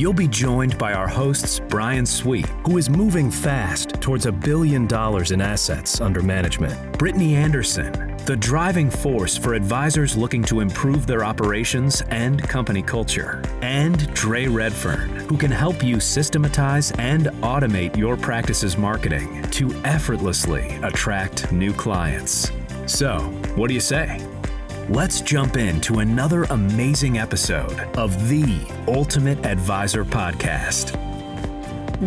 You'll be joined by our hosts, Brian Sweet, who is moving fast towards a billion dollars in assets under management, Brittany Anderson, the driving force for advisors looking to improve their operations and company culture, and Dre Redfern, who can help you systematize and automate your practice's marketing to effortlessly attract new clients. So, what do you say? Let's jump into another amazing episode of the Ultimate Advisor Podcast.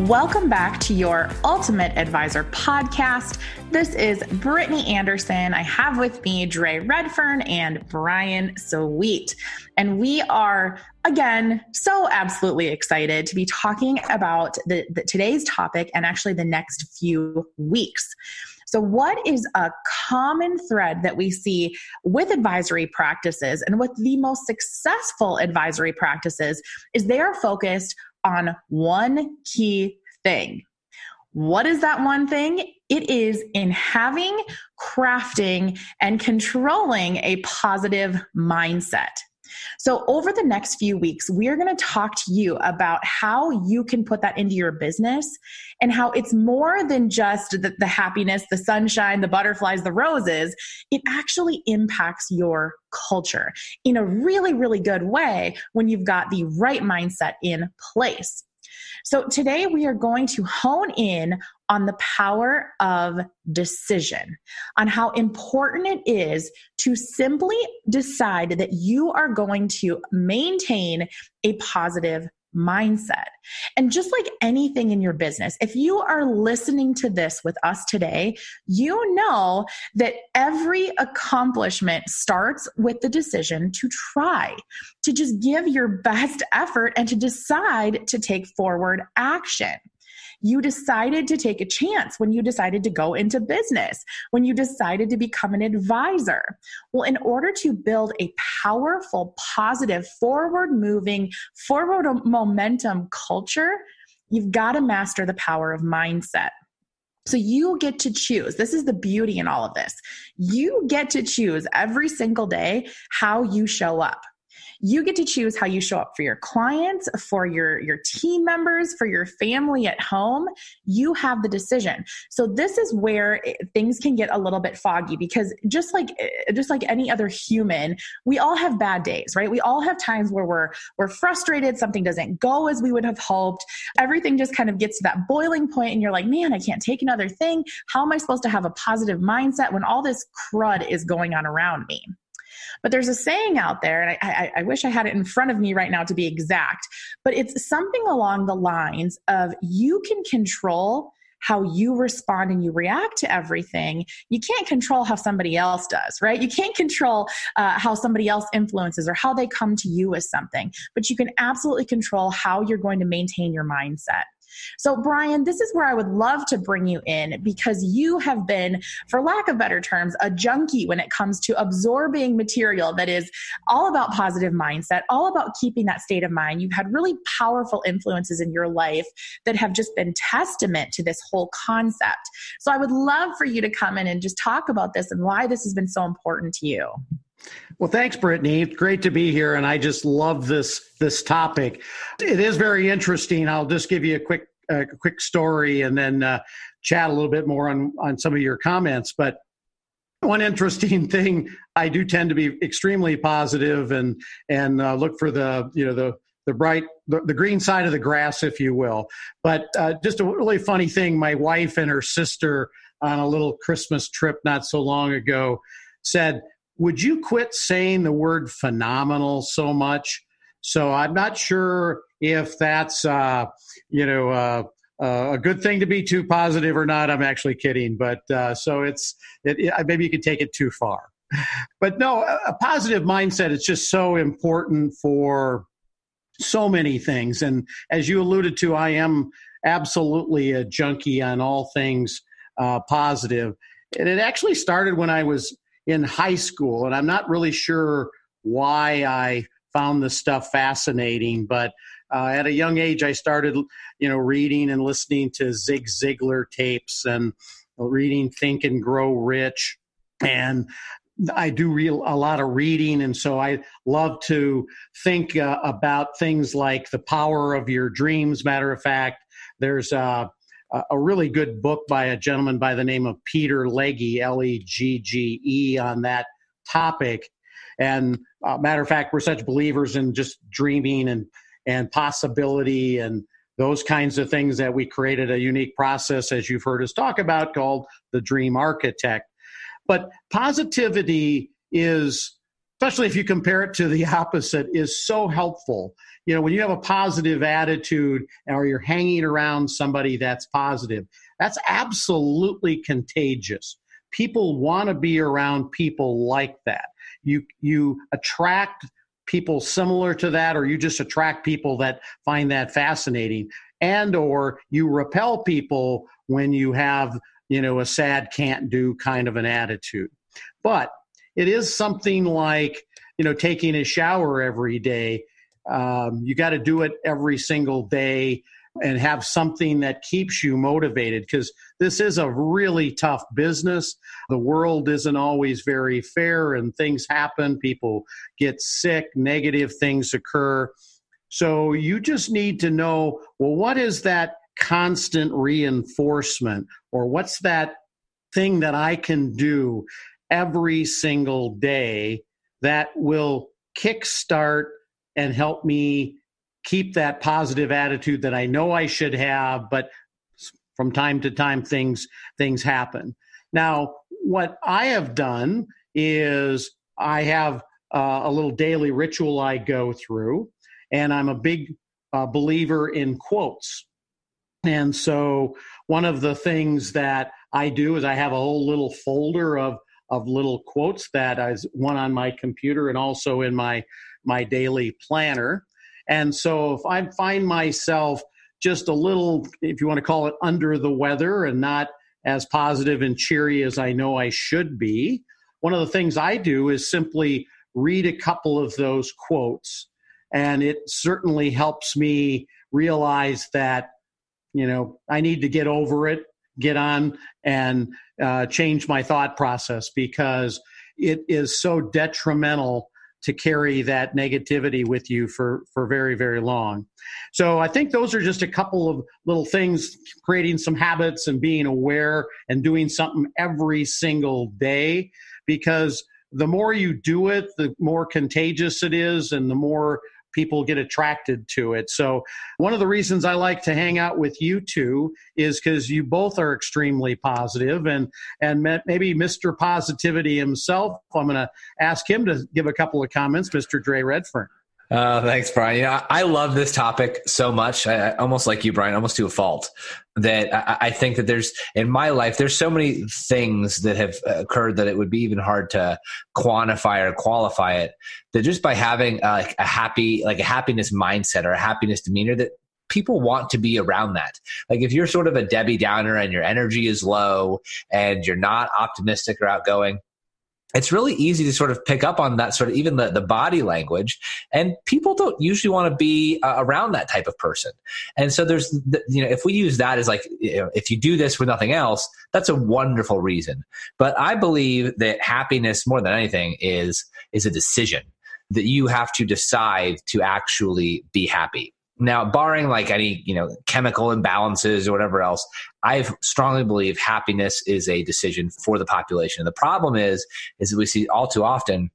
Welcome back to your Ultimate Advisor podcast. This is Brittany Anderson. I have with me Dre Redfern and Brian Sweet. And we are, again, so absolutely excited to be talking about the, the today's topic and actually the next few weeks. So, what is a common thread that we see with advisory practices and with the most successful advisory practices is they are focused on one key thing. What is that one thing? It is in having, crafting, and controlling a positive mindset. So, over the next few weeks, we're going to talk to you about how you can put that into your business and how it's more than just the, the happiness, the sunshine, the butterflies, the roses. It actually impacts your culture in a really, really good way when you've got the right mindset in place. So today we are going to hone in on the power of decision, on how important it is to simply decide that you are going to maintain a positive mindset. And just like anything in your business, if you are listening to this with us today, you know that every accomplishment starts with the decision to try, to just give your best effort and to decide to take forward action. You decided to take a chance when you decided to go into business, when you decided to become an advisor. Well, in order to build a powerful, positive, forward moving, forward momentum culture, you've got to master the power of mindset. So you get to choose. This is the beauty in all of this. You get to choose every single day how you show up you get to choose how you show up for your clients, for your, your team members, for your family at home. You have the decision. So this is where things can get a little bit foggy because just like eh, just like any other human, we all have bad days, right? We all have times where we're we're frustrated, something doesn't go as we would have hoped. Everything just kind of gets to that boiling point and you're like, "Man, I can't take another thing. How am I supposed to have a positive mindset when all this crud is going on around me?" But there's a saying out there, and I, I, I wish I had it in front of me right now to be exact, but it's something along the lines of you can control how you respond and you react to everything. You can't control how somebody else does, right? You can't control uh, how somebody else influences or how they come to you with something, but you can absolutely control how you're going to maintain your mindset. So, Brian, this is where I would love to bring you in because you have been, for lack of better terms, a junkie when it comes to absorbing material that is all about positive mindset, all about keeping that state of mind. You've had really powerful influences in your life that have just been testament to this whole concept. So, I would love for you to come in and just talk about this and why this has been so important to you. Well, thanks, Brittany. It's great to be here, and I just love this this topic. It is very interesting. I'll just give you a quick a quick story, and then uh, chat a little bit more on on some of your comments. But one interesting thing, I do tend to be extremely positive and and uh, look for the you know the the bright the, the, green side of the grass, if you will. But uh, just a really funny thing, my wife and her sister on a little Christmas trip not so long ago said would you quit saying the word phenomenal so much? So I'm not sure if that's uh, you know uh, uh, a good thing to be too positive or not. I'm actually kidding, but uh, so it's it, it, maybe you could take it too far. But no, a positive mindset is just so important for so many things. And as you alluded to, I am absolutely a junkie on all things uh, positive. And it actually started when I was in high school, and I'm not really sure why I found this stuff fascinating, but uh, at a young age, I started, you know, reading and listening to Zig Ziglar tapes and reading Think and Grow Rich. And I do real a lot of reading, and so I love to think uh, about things like the power of your dreams. Matter of fact, there's a, a really good book by a gentleman by the name of Peter Legge, L E G G E, on that topic. And uh, matter of fact, we're such believers in just dreaming and and possibility and those kinds of things that we created a unique process, as you've heard us talk about, called the Dream Architect. But positivity is, especially if you compare it to the opposite, is so helpful. You know, when you have a positive attitude or you're hanging around somebody that's positive, that's absolutely contagious. People want to be around people like that. You you attract people similar to that or you just attract people that find that fascinating and or you repel people when you have you know a sad can't do kind of an attitude but it is something like you know taking a shower every day um, you got to do it every single day and have something that keeps you motivated because this is a really tough business. The world isn't always very fair and things happen. People get sick, negative things occur. So you just need to know well, what is that constant reinforcement or what's that thing that I can do every single day that will kickstart and help me keep that positive attitude that I know I should have, but from time to time things things happen. Now, what I have done is I have uh, a little daily ritual I go through, and I'm a big uh, believer in quotes. And so, one of the things that I do is I have a whole little folder of of little quotes that is one on my computer and also in my my daily planner. And so if I find myself just a little, if you want to call it under the weather and not as positive and cheery as I know I should be, one of the things I do is simply read a couple of those quotes. And it certainly helps me realize that, you know, I need to get over it, get on and uh, change my thought process because it is so detrimental to carry that negativity with you for for very very long. So i think those are just a couple of little things creating some habits and being aware and doing something every single day because the more you do it the more contagious it is and the more people get attracted to it. So, one of the reasons I like to hang out with you two is because you both are extremely positive, and and maybe Mr. Positivity himself. I'm going to ask him to give a couple of comments, Mr. Dre Redfern. Uh, thanks, Brian. You know, I love this topic so much. I, almost like you, Brian, almost to a fault. That I, I, think that there's in my life, there's so many things that have occurred that it would be even hard to quantify or qualify it. That just by having uh, a happy, like a happiness mindset or a happiness demeanor, that people want to be around that. Like if you're sort of a Debbie Downer and your energy is low and you're not optimistic or outgoing, it's really easy to sort of pick up on that sort of even the, the body language and people don't usually want to be uh, around that type of person. And so there's you know if we use that as like you know, if you do this for nothing else that's a wonderful reason. But i believe that happiness more than anything is is a decision that you have to decide to actually be happy now, barring like any, you know, chemical imbalances or whatever else, I strongly believe happiness is a decision for the population. And the problem is, is that we see all too often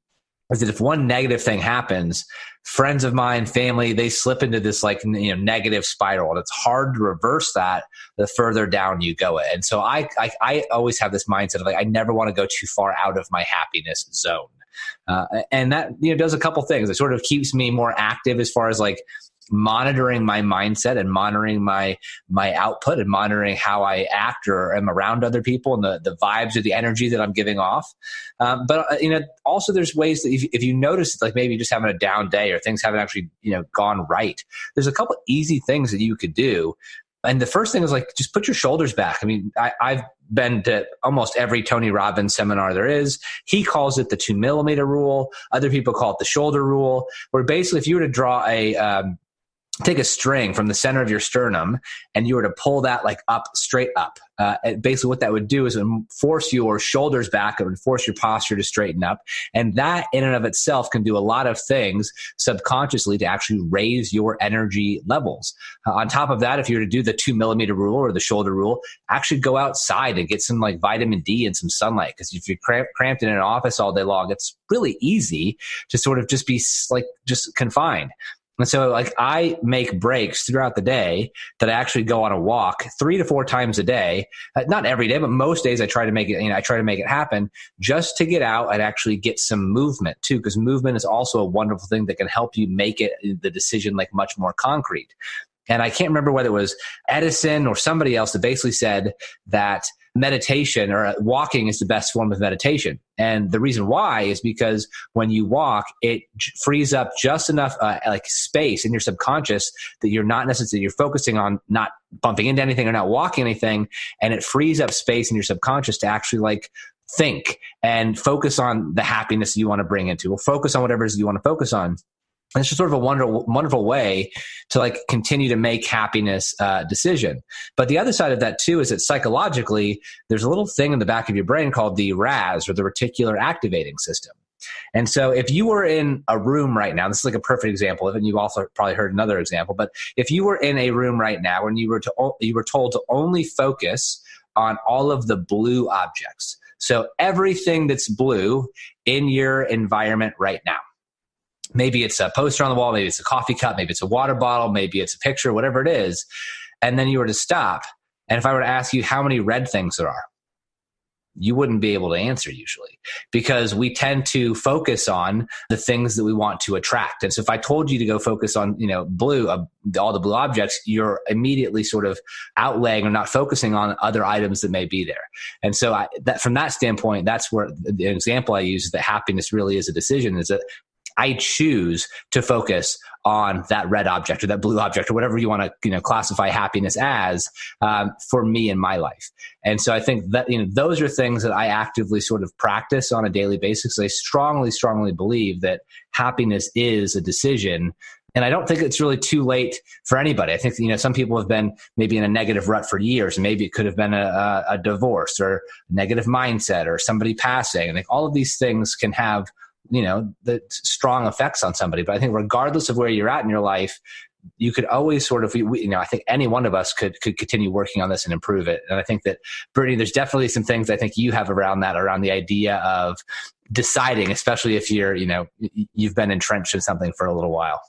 is that if one negative thing happens, friends of mine, family, they slip into this like you know negative spiral, and it's hard to reverse that the further down you go. And so I I, I always have this mindset of like I never want to go too far out of my happiness zone, uh, and that you know does a couple things. It sort of keeps me more active as far as like monitoring my mindset and monitoring my my output and monitoring how I act or am around other people and the, the vibes or the energy that I'm giving off. Um, but uh, you know, also there's ways that if, if you notice like maybe just having a down day or things haven't actually you know gone right, there's a couple easy things that you could do And the first thing is like, just put your shoulders back. I mean, I, I've been to almost every Tony Robbins seminar there is. He calls it the two millimeter rule. Other people call it the shoulder rule, where basically if you were to draw a, um, take a string from the center of your sternum and you were to pull that like up straight up. Uh, basically what that would do is force your shoulders back would force your posture to straighten up. And that in and of itself can do a lot of things subconsciously to actually raise your energy levels. Uh, on top of that if you were to do the two millimeter rule or the shoulder rule actually go outside and get some like vitamin d and some sunlight. Because if you're cramped in an office all day long it's really easy to sort of just be like just confined and so, like, I make breaks throughout the day that I actually go on a walk three to four times a day. Uh, not every day, but most days I try to make it, you know, I try to make it happen just to get out and actually get some movement too, because movement is also a wonderful thing that can help you make it the decision like much more concrete. And I can't remember whether it was Edison or somebody else that basically said that meditation or walking is the best form of meditation. And the reason why is because when you walk, it frees up just enough uh, like space in your subconscious that you're not necessarily you're focusing on not bumping into anything or not walking anything, and it frees up space in your subconscious to actually like think and focus on the happiness you want to bring into or focus on whatever it is you want to focus on it's just sort of a wonderful, wonderful way to like continue to make happiness uh, decision. But the other side of that too is that psychologically, there's a little thing in the back of your brain called the RAS or the reticular activating system. And so if you were in a room right now, this is like a perfect example of it, and you've also probably heard another example, but if you were in a room right now and you were to you were told to only focus on all of the blue objects. So everything that's blue in your environment right now maybe it's a poster on the wall, maybe it's a coffee cup, maybe it's a water bottle, maybe it's a picture, whatever it is. And then you were to stop. And if I were to ask you how many red things there are, you wouldn't be able to answer usually because we tend to focus on the things that we want to attract. And so if I told you to go focus on, you know, blue, uh, all the blue objects, you're immediately sort of outlaying or not focusing on other items that may be there. And so I, that from that standpoint, that's where the example I use is that happiness really is a decision is that I choose to focus on that red object or that blue object or whatever you want to you know classify happiness as um, for me in my life. And so I think that you know those are things that I actively sort of practice on a daily basis. I strongly, strongly believe that happiness is a decision and I don't think it's really too late for anybody. I think, you know, some people have been maybe in a negative rut for years. Maybe it could have been a, a divorce or negative mindset or somebody passing. I think all of these things can have you know the strong effects on somebody. But i think regardless of where you're at in your life you could always sort of you know i think any one of us could could continue working on this and improve it. And i think that brittany there's definitely some things i think you have around that around the idea of deciding especially if you're you know you've been entrenched in something for a little while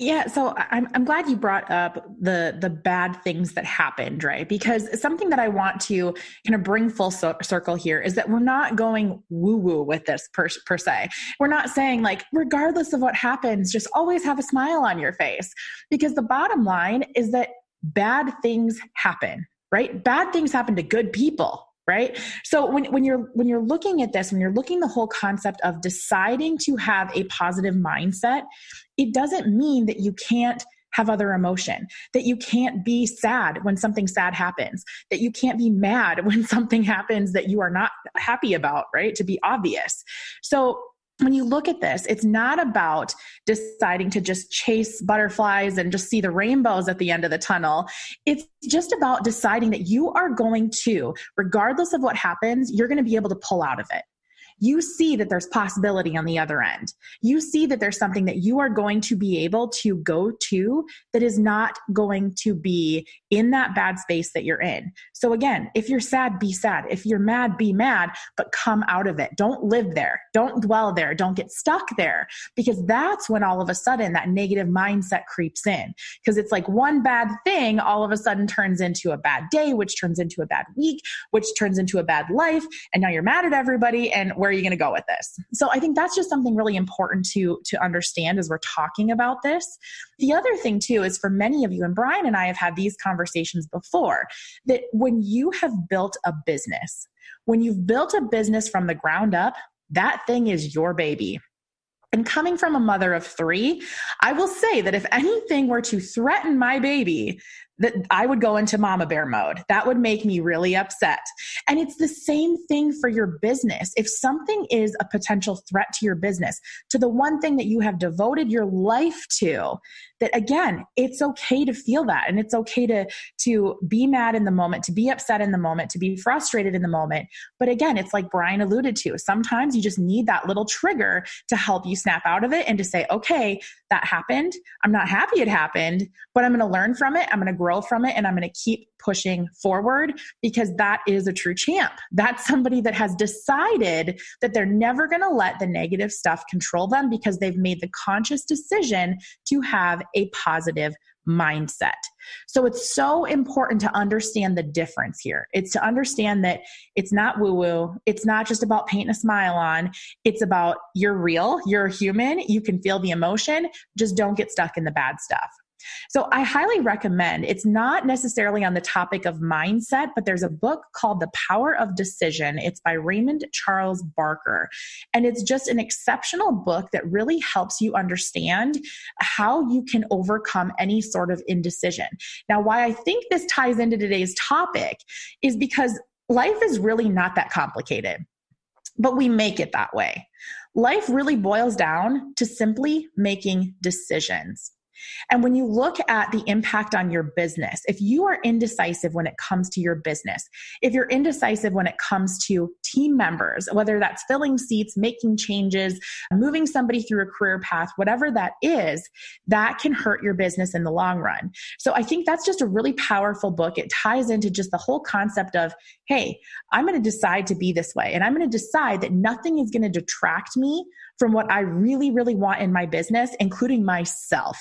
yeah, so I'm I'm glad you brought up the the bad things that happened, right? Because something that I want to kind of bring full circle here is that we're not going woo woo with this per, per se. We're not saying like regardless of what happens, just always have a smile on your face, because the bottom line is that bad things happen, right? Bad things happen to good people, right so when, when you're when you're looking at this when you're looking the whole concept of deciding to have a positive mindset it doesn't mean that you can't have other emotion, that you can't be sad when something sad happens, that you can't be mad when something happens that you are not happy about, right? To be obvious. So when you look at this, it's not about deciding to just chase butterflies and just see the rainbows at the end of the tunnel. It's just about deciding that you are going to, regardless of what happens, you're going to be able to pull out of it you see that there's possibility on the other end. You see that there's something that you are going to be able to go to that is not going to be in that bad space that you're in. So again, if you're sad, be sad. If you're mad, be mad, but come out of it. Don't live there. Don't dwell there. Don't get stuck there because that's when all of a sudden that negative mindset creeps in. Because it's like one bad thing all of a sudden turns into a bad day, which turns into a bad week, which turns into a bad life. And now you're mad at everybody. And where are you going to go with this? So I think that's just something really important to, to understand as we're talking about this. The other thing too is for many of you, and Brian and I have had these conversations before, that when you have built a business, when you've built a business from the ground up, that thing is your baby. And coming from a mother of three, I will say that if anything were to threaten my baby, that I would go into mama bear mode. That would make me really upset. And it's the same thing for your business. If something is a potential threat to your business, to the one thing that you have devoted your life to, that again, it's okay to feel that and it's okay to to be mad in the moment, to be upset in the moment, to be frustrated in the moment. But again, it's like Brian alluded to. Sometimes you just need that little trigger to help you snap out of it and to say, "Okay, that happened. I'm not happy it happened, but I'm going to learn from it. I'm going to grow from it and I'm going to keep pushing forward because that is a true champ. That's somebody that has decided that they're never going to let the negative stuff control them because they've made the conscious decision to have a positive mindset. So it's so important to understand the difference here. It's to understand that it's not woo woo. It's not just about painting a smile on. It's about you're real, you're human, you can feel the emotion, just don't get stuck in the bad stuff. So I highly recommend it's not necessarily on the topic of mindset, but there's a book called The Power of Decision. It's by Raymond Charles Barker. And it's just an exceptional book that really helps you understand how you can overcome any sort of indecision. Now, why I think this ties into today's topic is because life is really not that complicated, but we make it that way. Life really boils down to simply making decisions. And when you look at the impact on your business, if you are indecisive when it comes to your business, if you're indecisive when it comes to team members, whether that's filling seats, making changes, moving somebody through a career path, whatever that is, that can hurt your business in the long run. So I think that's just a really powerful book. It ties into just the whole concept of, hey, I'm going to decide to be this way and I'm going to decide that nothing is going to detract me from what I really, really want in my business, including myself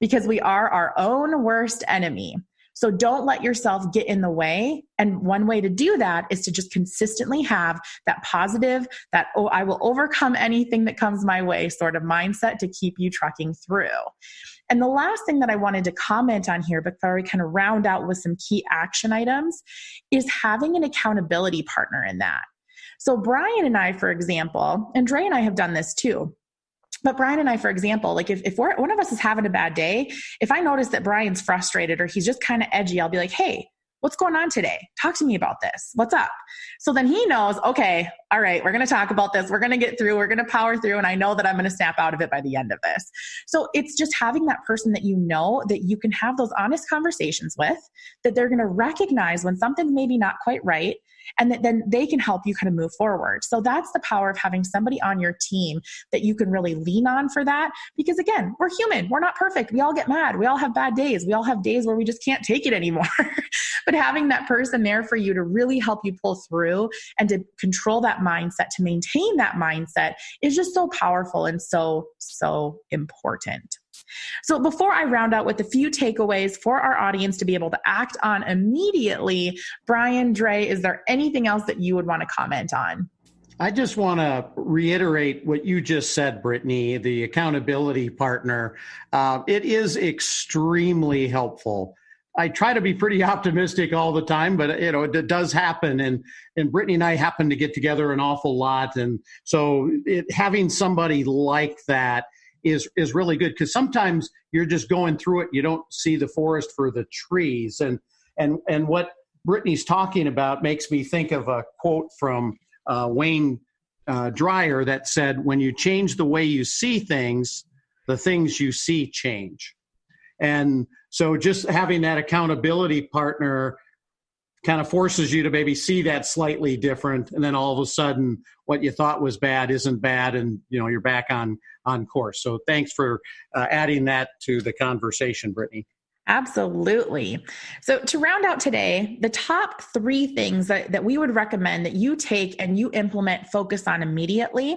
because we are our own worst enemy. So don't let yourself get in the way. And one way to do that is to just consistently have that positive, that, oh, I will overcome anything that comes my way sort of mindset to keep you trucking through. And the last thing that I wanted to comment on here before we kind of round out with some key action items is having an accountability partner in that. So, Brian and I, for example, and Dre and I have done this too but Brian and I, for example, like if, if we're, one of us is having a bad day, if I notice that Brian's frustrated or he's just kind of edgy, I'll be like, hey, what's going on today? Talk to me about this. What's up? So then he knows, okay, all right, we're going to talk about this. We're going to get through. We're going to power through. And I know that I'm going to snap out of it by the end of this. So it's just having that person that you know that you can have those honest conversations with, that they're going to recognize when something's maybe not quite right and that then they can help you kind of move forward. So that's the power of having somebody on your team that you can really lean on for that. Because again, we're human, we're not perfect. We all get mad, we all have bad days, we all have days where we just can't take it anymore. but having that person there for you to really help you pull through and to control that mindset, to maintain that mindset is just so powerful and so, so important. So, before I round out with a few takeaways for our audience to be able to act on immediately, Brian, Dre, is there anything else that you would want to comment on? I just want to reiterate what you just said, Brittany, the accountability partner. Uh, it is extremely helpful. I try to be pretty optimistic all the time, but you know it, does happen. And and Brittany and I happen to get together an awful lot, and so it, having somebody like that is is really good because sometimes you're just going through it you don't see the forest for the trees. And and and what brittany's talking about makes me think of a quote from uh, wayne uh, Dyer that said when you change the way you see things the things you see change. And so just having that accountability partner kind of forces you to maybe see that slightly different and then all of a sudden what you thought was bad isn't bad and you know you're back on on course so thanks for uh, adding that to the conversation brittany Absolutely. So, to round out today, the top three things that, that we would recommend that you take and you implement focus on immediately.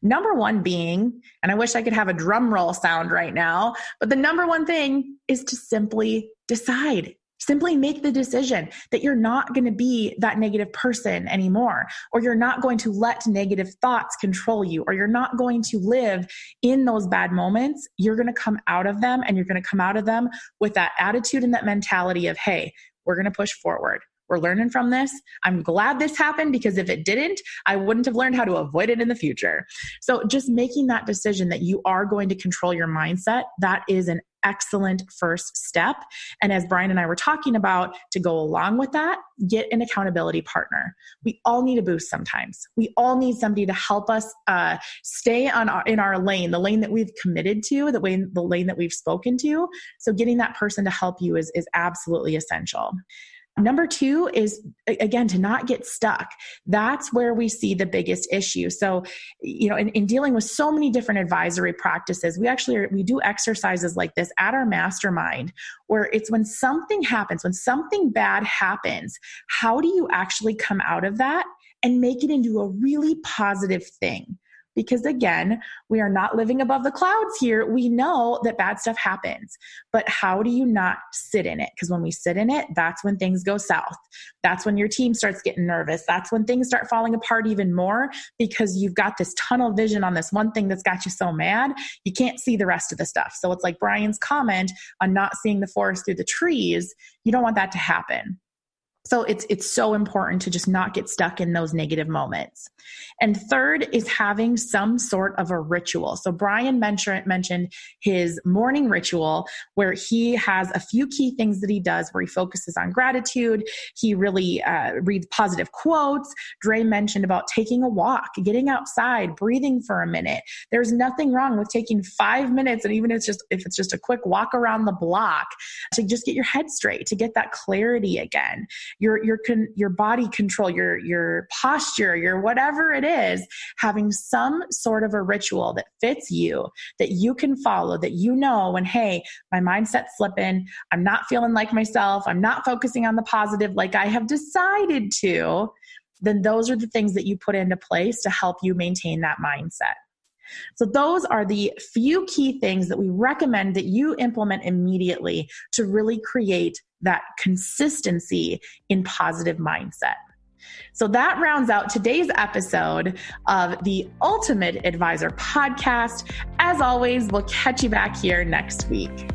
Number one being, and I wish I could have a drum roll sound right now, but the number one thing is to simply decide. Simply make the decision that you're not going to be that negative person anymore, or you're not going to let negative thoughts control you, or you're not going to live in those bad moments. You're going to come out of them and you're going to come out of them with that attitude and that mentality of, hey, we're going to push forward. We're learning from this. I'm glad this happened because if it didn't, I wouldn't have learned how to avoid it in the future. So just making that decision that you are going to control your mindset, that is an excellent first step. And as Brian and I were talking about, to go along with that, get an accountability partner. We all need a boost sometimes. We all need somebody to help us uh, stay on our, in our lane, the lane that we've committed to, the way the lane that we've spoken to. So getting that person to help you is is absolutely essential. Number two is again to not get stuck. That's where we see the biggest issue. So, you know, in, in dealing with so many different advisory practices, we actually are, we do exercises like this at our mastermind, where it's when something happens, when something bad happens, how do you actually come out of that and make it into a really positive thing? Because again, we are not living above the clouds here. We know that bad stuff happens, but how do you not sit in it? Because when we sit in it, that's when things go south. That's when your team starts getting nervous. That's when things start falling apart even more because you've got this tunnel vision on this one thing that's got you so mad, you can't see the rest of the stuff. So it's like Brian's comment on not seeing the forest through the trees. You don't want that to happen. So it's it's so important to just not get stuck in those negative moments. And third is having some sort of a ritual. So Brian mentioned mentioned his morning ritual where he has a few key things that he does where he focuses on gratitude. He really uh, reads positive quotes. Dre mentioned about taking a walk, getting outside, breathing for a minute. There's nothing wrong with taking five minutes, and even if it's just if it's just a quick walk around the block to just get your head straight, to get that clarity again your your con, your body control, your your posture, your whatever it is, having some sort of a ritual that fits you that you can follow that you know when hey, my mindset's slipping, I'm not feeling like myself, I'm not focusing on the positive like I have decided to, then those are the things that you put into place to help you maintain that mindset. So, those are the few key things that we recommend that you implement immediately to really create that consistency in positive mindset. So that rounds out today's episode of the Ultimate Advisor podcast. As always, we'll catch you back here next week.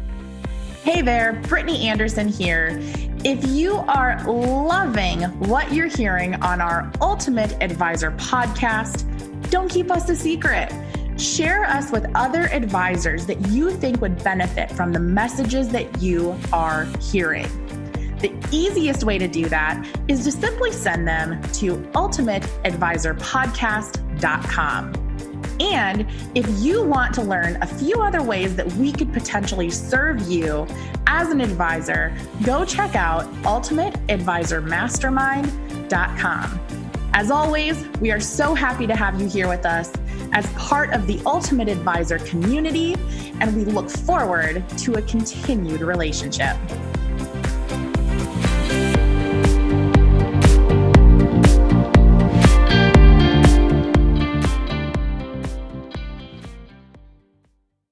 Hey there, Brittany Anderson here. If you are loving what you're hearing on our Ultimate Advisor podcast, don't keep us a secret. Share us with other advisors that you think would benefit from the messages that you are hearing. The easiest way to do that is to simply send them to ultimateadvisorpodcast.com. And if you want to learn a few other ways that we could potentially serve you as an advisor, go check out ultimateadvisormastermind.com. As always, we are so happy to have you here with us as part of the Ultimate Advisor community, and we look forward to a continued relationship.